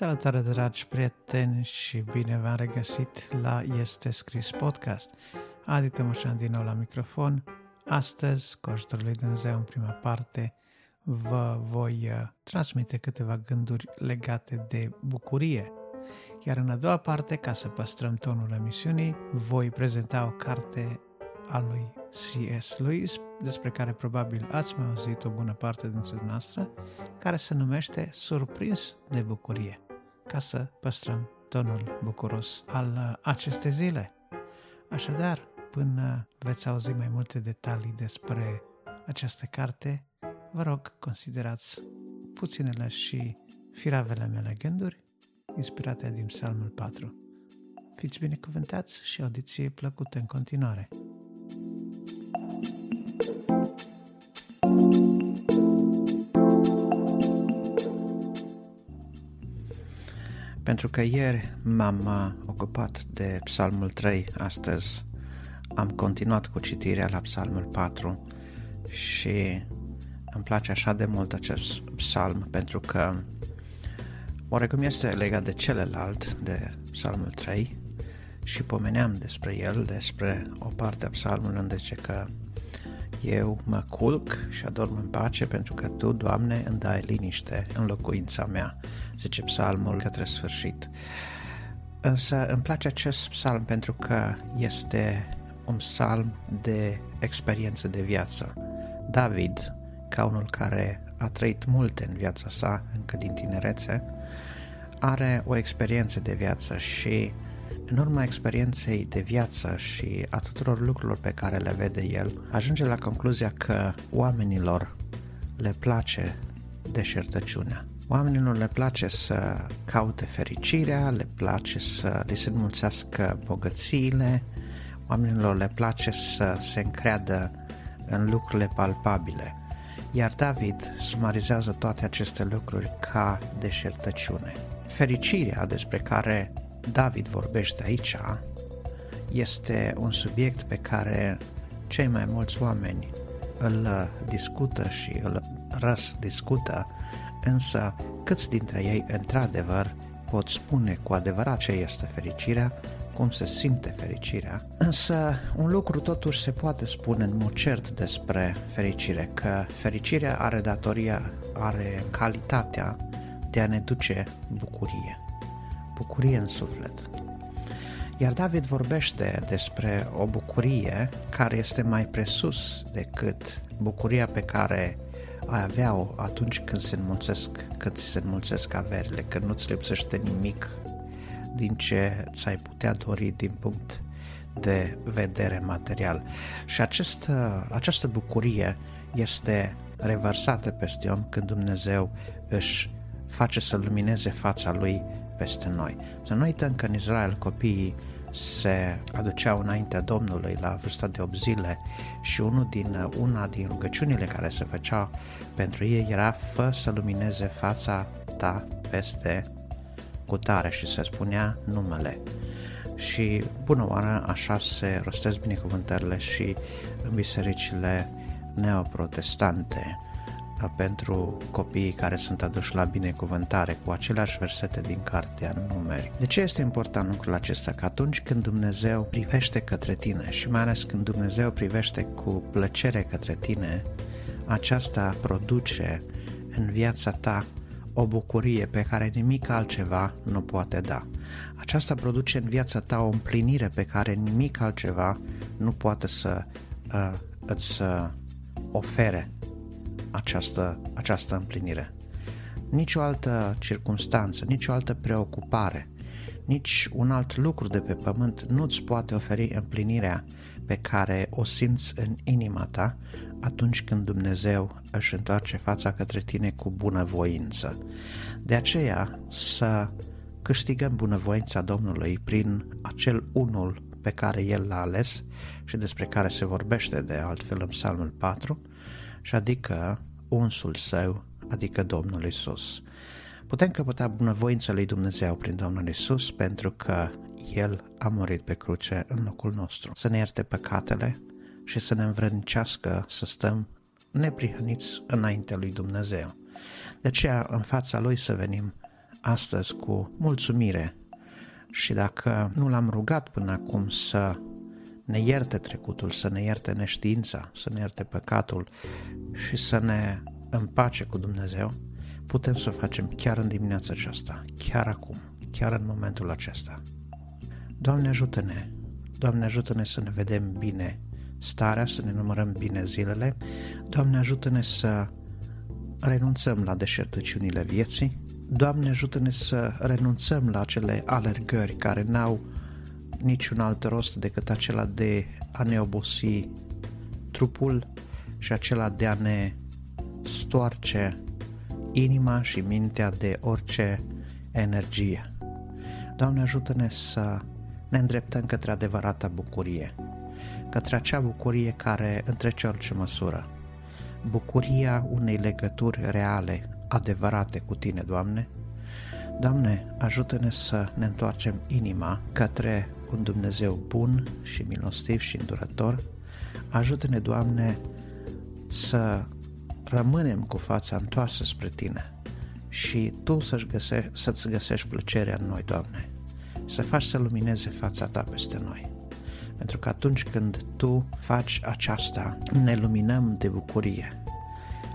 Salutare dragi prieteni și bine v-am regăsit la Este Scris Podcast. Adi Tămășan din nou la microfon. Astăzi, cu ajutorul lui Dumnezeu în prima parte, vă voi uh, transmite câteva gânduri legate de bucurie. Iar în a doua parte, ca să păstrăm tonul emisiunii, voi prezenta o carte a lui C.S. Lewis, despre care probabil ați mai auzit o bună parte dintre noastre, care se numește Surprins de bucurie, ca să păstrăm tonul bucuros al uh, acestei zile. Așadar, până veți auzi mai multe detalii despre această carte, vă rog, considerați puținele și firavele mele gânduri inspirate din Psalmul 4. Fiți binecuvântați și audiție plăcută în continuare. Pentru că ieri m-am uh, ocupat de Psalmul 3, astăzi am continuat cu citirea la Psalmul 4 și îmi place așa de mult acest psalm pentru că oarecum este legat de celălalt, de Psalmul 3 și pomeneam despre el, despre o parte a psalmului unde zice că eu mă culc și adorm în pace pentru că Tu, Doamne, îmi dai liniște în locuința mea, zice psalmul către sfârșit. Însă îmi place acest psalm pentru că este un psalm de experiență de viață. David, ca unul care a trăit multe în viața sa, încă din tinerețe, are o experiență de viață și în urma experienței de viață și a tuturor lucrurilor pe care le vede el, ajunge la concluzia că oamenilor le place deșertăciunea. Oamenilor le place să caute fericirea, le place să li se înmulțească bogățiile, oamenilor le place să se încreadă în lucrurile palpabile. Iar David sumarizează toate aceste lucruri ca deșertăciune. Fericirea despre care David vorbește aici este un subiect pe care cei mai mulți oameni îl discută și îl răs discută, însă câți dintre ei într-adevăr pot spune cu adevărat ce este fericirea, cum se simte fericirea, însă un lucru totuși se poate spune în mod cert despre fericire, că fericirea are datoria, are calitatea de a ne duce bucurie bucurie în suflet. Iar David vorbește despre o bucurie care este mai presus decât bucuria pe care ai avea-o atunci când se înmulțesc, când ți se înmulțesc averile, când nu-ți lipsește nimic din ce ți-ai putea dori din punct de vedere material. Și această, această bucurie este revărsată peste om când Dumnezeu își face să lumineze fața lui peste noi. Să nu uităm că în Israel copiii se aduceau înaintea Domnului la vârsta de 8 zile și unul din, una din rugăciunile care se făcea pentru ei era fă să lumineze fața ta peste cutare și se spunea numele. Și bună oară așa se rostesc binecuvântările și în bisericile neoprotestante pentru copiii care sunt aduși la binecuvântare cu aceleași versete din cartea numeri. De ce este important lucrul acesta? Că atunci când Dumnezeu privește către tine și mai ales când Dumnezeu privește cu plăcere către tine, aceasta produce în viața ta o bucurie pe care nimic altceva nu poate da. Aceasta produce în viața ta o împlinire pe care nimic altceva nu poate să uh, îți uh, ofere această, această împlinire. Nici o altă circunstanță, nici o altă preocupare, nici un alt lucru de pe pământ nu-ți poate oferi împlinirea pe care o simți în inima ta atunci când Dumnezeu își întoarce fața către tine cu bunăvoință. De aceea să câștigăm bunăvoința Domnului prin acel unul pe care El l-a ales și despre care se vorbește de altfel în Psalmul 4, și adică unsul său, adică Domnul Isus. Putem căpăta bunăvoința lui Dumnezeu prin Domnul Isus pentru că El a murit pe cruce în locul nostru. Să ne ierte păcatele și să ne învrednicească să stăm neprihăniți înaintea lui Dumnezeu. De aceea, în fața Lui să venim astăzi cu mulțumire și dacă nu l-am rugat până acum să ne ierte trecutul, să ne ierte neștiința, să ne ierte păcatul și să ne împace cu Dumnezeu, putem să o facem chiar în dimineața aceasta, chiar acum, chiar în momentul acesta. Doamne ajută-ne, Doamne ajută-ne să ne vedem bine starea, să ne numărăm bine zilele, Doamne ajută-ne să renunțăm la deșertăciunile vieții, Doamne ajută-ne să renunțăm la acele alergări care n-au niciun alt rost decât acela de a ne obosi trupul și acela de a ne stoarce inima și mintea de orice energie. Doamne, ajută-ne să ne îndreptăm către adevărata bucurie, către acea bucurie care întrece orice măsură, bucuria unei legături reale, adevărate cu Tine, Doamne. Doamne, ajută-ne să ne întoarcem inima către un Dumnezeu bun și milostiv și îndurător. Ajută-ne, Doamne, să rămânem cu fața întoarsă spre Tine și Tu să-ți găse- să găsești plăcerea în noi, Doamne, să faci să lumineze fața Ta peste noi. Pentru că atunci când Tu faci aceasta, ne luminăm de bucurie.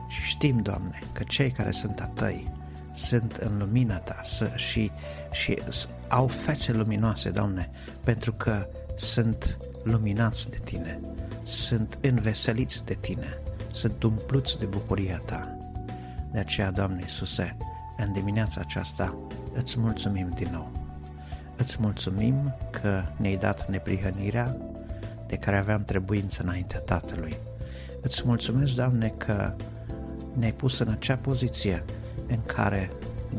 Și știm, Doamne, că cei care sunt a Tăi sunt în lumina Ta și, și au fețe luminoase, Doamne, pentru că sunt luminați de Tine, sunt înveseliți de Tine, sunt umpluți de bucuria Ta. De aceea, Doamne Iisuse, în dimineața aceasta îți mulțumim din nou. Îți mulțumim că ne-ai dat neprihănirea de care aveam trebuință înaintea Tatălui. Îți mulțumesc, Doamne, că ne-ai pus în acea poziție în care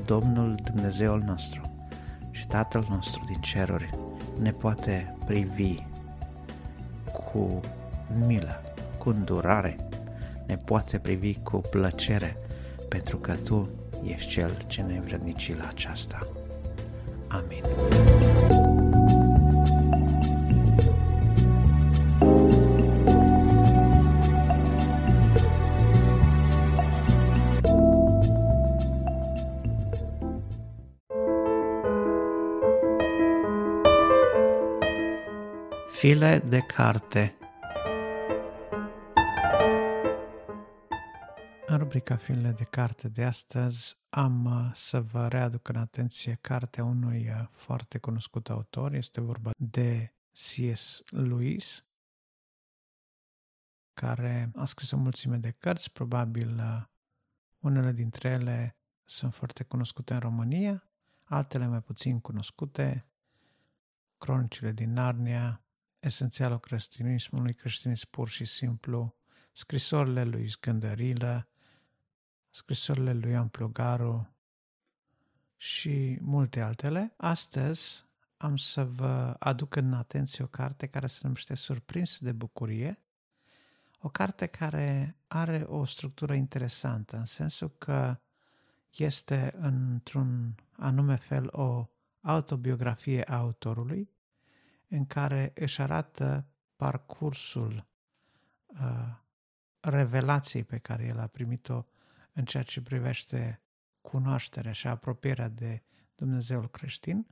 Domnul Dumnezeul nostru și Tatăl nostru din ceruri ne poate privi cu milă, cu îndurare, ne poate privi cu plăcere, pentru că Tu ești Cel ce ne vrednici la aceasta. Amin. File de carte În rubrica Filele de carte de astăzi am uh, să vă readuc în atenție cartea unui uh, foarte cunoscut autor. Este vorba de C.S. Lewis, care a scris o mulțime de cărți, probabil uh, unele dintre ele sunt foarte cunoscute în România, altele mai puțin cunoscute, Cronicile din Narnia, Esențialul creștinismului, creștinism pur și simplu, scrisorile lui Scândărilă, scrisorile lui Ioan Plugaru și multe altele. Astăzi am să vă aduc în atenție o carte care se numește Surprins de bucurie, o carte care are o structură interesantă, în sensul că este într-un anume fel o autobiografie a autorului, în care își arată parcursul uh, revelației pe care el a primit-o în ceea ce privește cunoașterea și apropierea de Dumnezeul creștin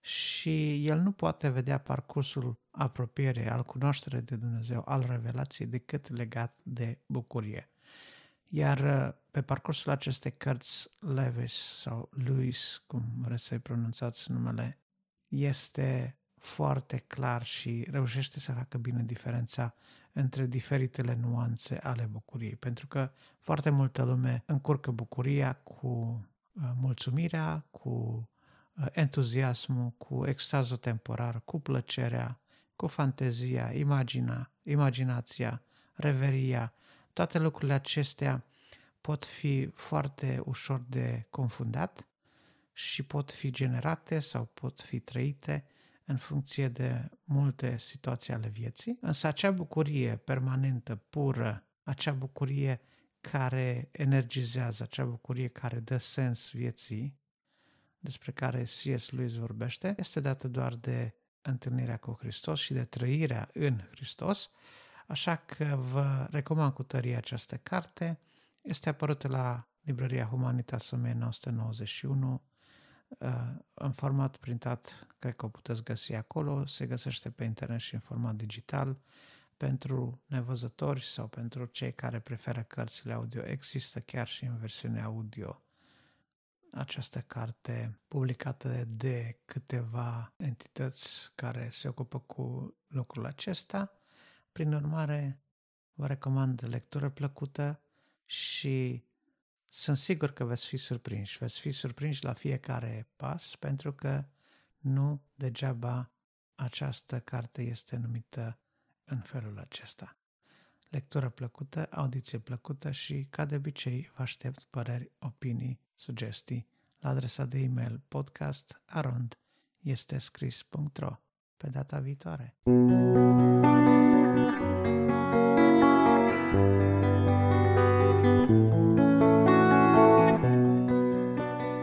și el nu poate vedea parcursul apropierii, al cunoașterii de Dumnezeu, al revelației, decât legat de bucurie. Iar uh, pe parcursul acestei cărți, Lewis sau Louis, cum vreți să-i pronunțați numele, este foarte clar și reușește să facă bine diferența între diferitele nuanțe ale bucuriei, pentru că foarte multă lume încurcă bucuria cu uh, mulțumirea, cu uh, entuziasmul, cu extazul temporar, cu plăcerea, cu fantezia, imagina, imaginația, reveria. Toate lucrurile acestea pot fi foarte ușor de confundat și pot fi generate sau pot fi trăite în funcție de multe situații ale vieții, însă acea bucurie permanentă, pură, acea bucurie care energizează, acea bucurie care dă sens vieții, despre care C.S. Lewis vorbește, este dată doar de întâlnirea cu Hristos și de trăirea în Hristos, așa că vă recomand cu tărie această carte. Este apărută la librăria Humanitas 1991, în format printat, cred că o puteți găsi acolo, se găsește pe internet și în format digital. Pentru nevăzători sau pentru cei care preferă cărțile audio, există chiar și în versiune audio această carte publicată de câteva entități care se ocupă cu lucrul acesta. Prin urmare, vă recomand lectură plăcută și sunt sigur că veți fi surprinși. Veți fi surprinși la fiecare pas pentru că nu degeaba această carte este numită în felul acesta. Lectură plăcută, audiție plăcută și, ca de obicei, vă aștept păreri, opinii, sugestii la adresa de e-mail podcast este scris.ro. Pe data viitoare!